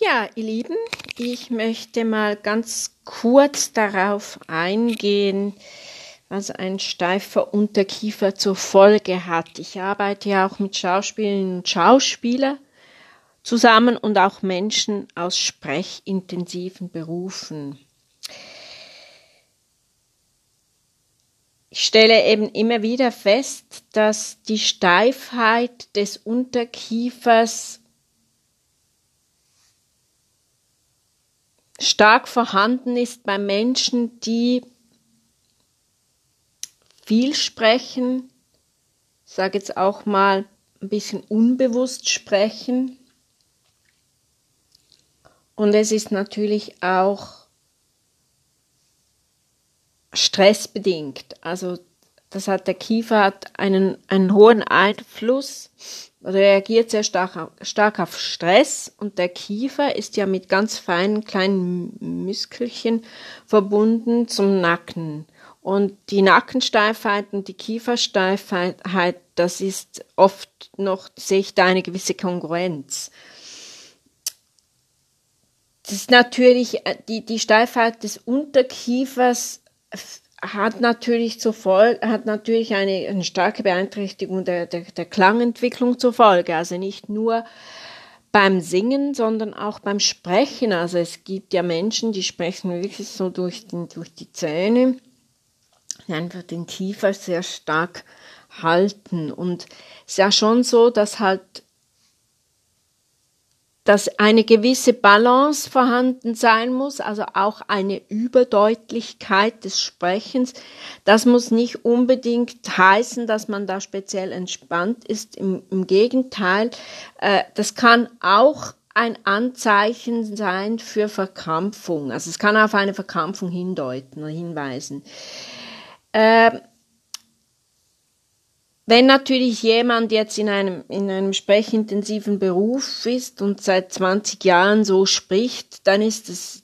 Ja, ihr Lieben, ich möchte mal ganz kurz darauf eingehen, was ein steifer Unterkiefer zur Folge hat. Ich arbeite ja auch mit Schauspielerinnen und Schauspielern zusammen und auch Menschen aus sprechintensiven Berufen. Ich stelle eben immer wieder fest, dass die Steifheit des Unterkiefers stark vorhanden ist bei Menschen, die viel sprechen, sage jetzt auch mal ein bisschen unbewusst sprechen. Und es ist natürlich auch stressbedingt. Also das hat der Kiefer hat einen, einen hohen Einfluss reagiert sehr stark, stark auf Stress und der Kiefer ist ja mit ganz feinen kleinen Muskelchen verbunden zum Nacken. Und die Nackensteifheit und die Kiefersteifheit, das ist oft noch, sehe ich da eine gewisse Kongruenz. Das ist natürlich, äh, die, die Steifheit des Unterkiefers hat natürlich zur Folge, hat natürlich eine, eine starke Beeinträchtigung der, der, der Klangentwicklung zur Folge. Also nicht nur beim Singen, sondern auch beim Sprechen. Also es gibt ja Menschen, die sprechen wirklich so durch, den, durch die Zähne, einfach den Kiefer sehr stark halten. Und es ist ja schon so, dass halt dass eine gewisse Balance vorhanden sein muss, also auch eine Überdeutlichkeit des Sprechens. Das muss nicht unbedingt heißen, dass man da speziell entspannt ist. Im, im Gegenteil, äh, das kann auch ein Anzeichen sein für Verkrampfung. Also es kann auf eine Verkrampfung hindeuten oder hinweisen. Äh, wenn natürlich jemand jetzt in einem, in einem sprechintensiven Beruf ist und seit 20 Jahren so spricht, dann ist es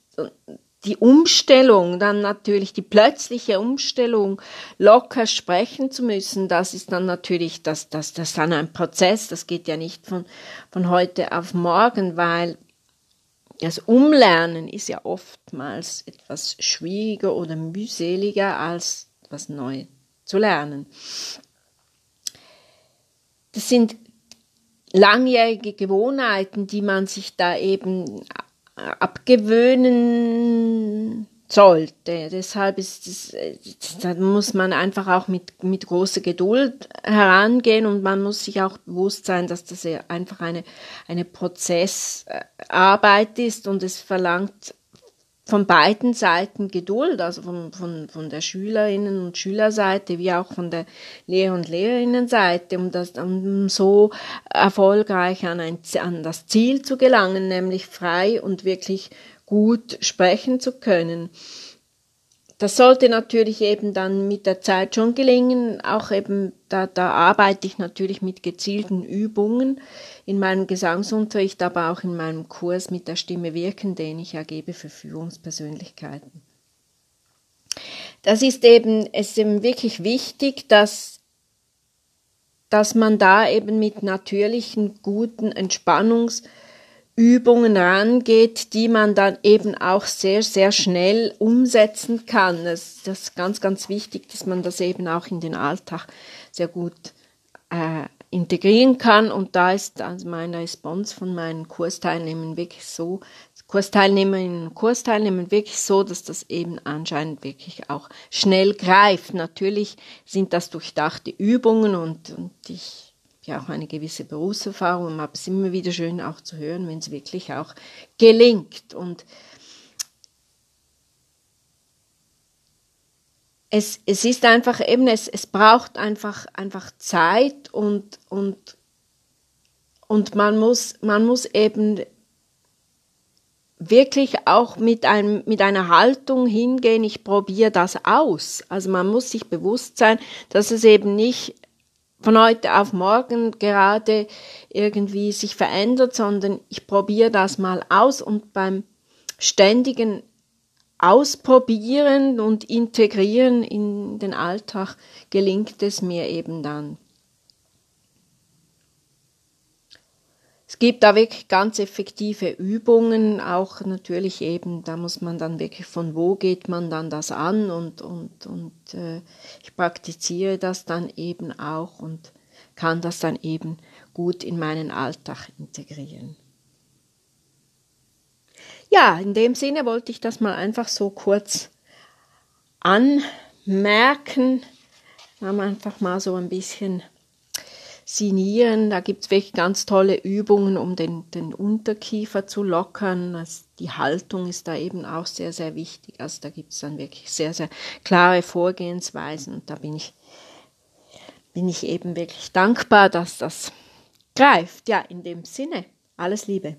die Umstellung, dann natürlich die plötzliche Umstellung, locker sprechen zu müssen, das ist dann natürlich, das, das, das ist dann ein Prozess, das geht ja nicht von, von heute auf morgen, weil das Umlernen ist ja oftmals etwas schwieriger oder mühseliger als etwas neu zu lernen das sind langjährige Gewohnheiten, die man sich da eben abgewöhnen sollte. Deshalb ist das, da muss man einfach auch mit, mit großer Geduld herangehen und man muss sich auch bewusst sein, dass das einfach eine, eine Prozessarbeit ist und es verlangt von beiden Seiten Geduld, also von, von, von der Schülerinnen und Schülerseite wie auch von der Lehrer- und Lehrerinnenseite, um, das, um so erfolgreich an, ein, an das Ziel zu gelangen, nämlich frei und wirklich gut sprechen zu können. Das sollte natürlich eben dann mit der Zeit schon gelingen. Auch eben, da, da arbeite ich natürlich mit gezielten Übungen in meinem Gesangsunterricht, aber auch in meinem Kurs mit der Stimme wirken, den ich ergebe für Führungspersönlichkeiten. Das ist eben, es ist eben wirklich wichtig, dass, dass man da eben mit natürlichen, guten Entspannungs- Übungen rangeht, die man dann eben auch sehr, sehr schnell umsetzen kann. Das, das ist ganz, ganz wichtig, dass man das eben auch in den Alltag sehr gut äh, integrieren kann. Und da ist also meine Response von meinen Kursteilnehmern wirklich so, Kursteilnehmerinnen und Kursteilnehmern wirklich so, dass das eben anscheinend wirklich auch schnell greift. Natürlich sind das durchdachte Übungen und, und ich ja auch eine gewisse Berufserfahrung, aber es ist immer wieder schön auch zu hören, wenn es wirklich auch gelingt. Und es, es ist einfach eben, es, es braucht einfach, einfach Zeit und, und, und man muss, man muss eben wirklich auch mit, einem, mit einer Haltung hingehen, ich probiere das aus. Also man muss sich bewusst sein, dass es eben nicht von heute auf morgen gerade irgendwie sich verändert, sondern ich probiere das mal aus und beim ständigen Ausprobieren und Integrieren in den Alltag gelingt es mir eben dann. Es gibt da wirklich ganz effektive Übungen, auch natürlich eben, da muss man dann wirklich von wo geht man dann das an und, und, und äh, ich praktiziere das dann eben auch und kann das dann eben gut in meinen Alltag integrieren. Ja, in dem Sinne wollte ich das mal einfach so kurz anmerken, einfach mal so ein bisschen Sinieren, da gibt es wirklich ganz tolle Übungen, um den, den Unterkiefer zu lockern. Also die Haltung ist da eben auch sehr, sehr wichtig. Also da gibt es dann wirklich sehr, sehr klare Vorgehensweisen und da bin ich, bin ich eben wirklich dankbar, dass das greift. Ja, in dem Sinne, alles Liebe.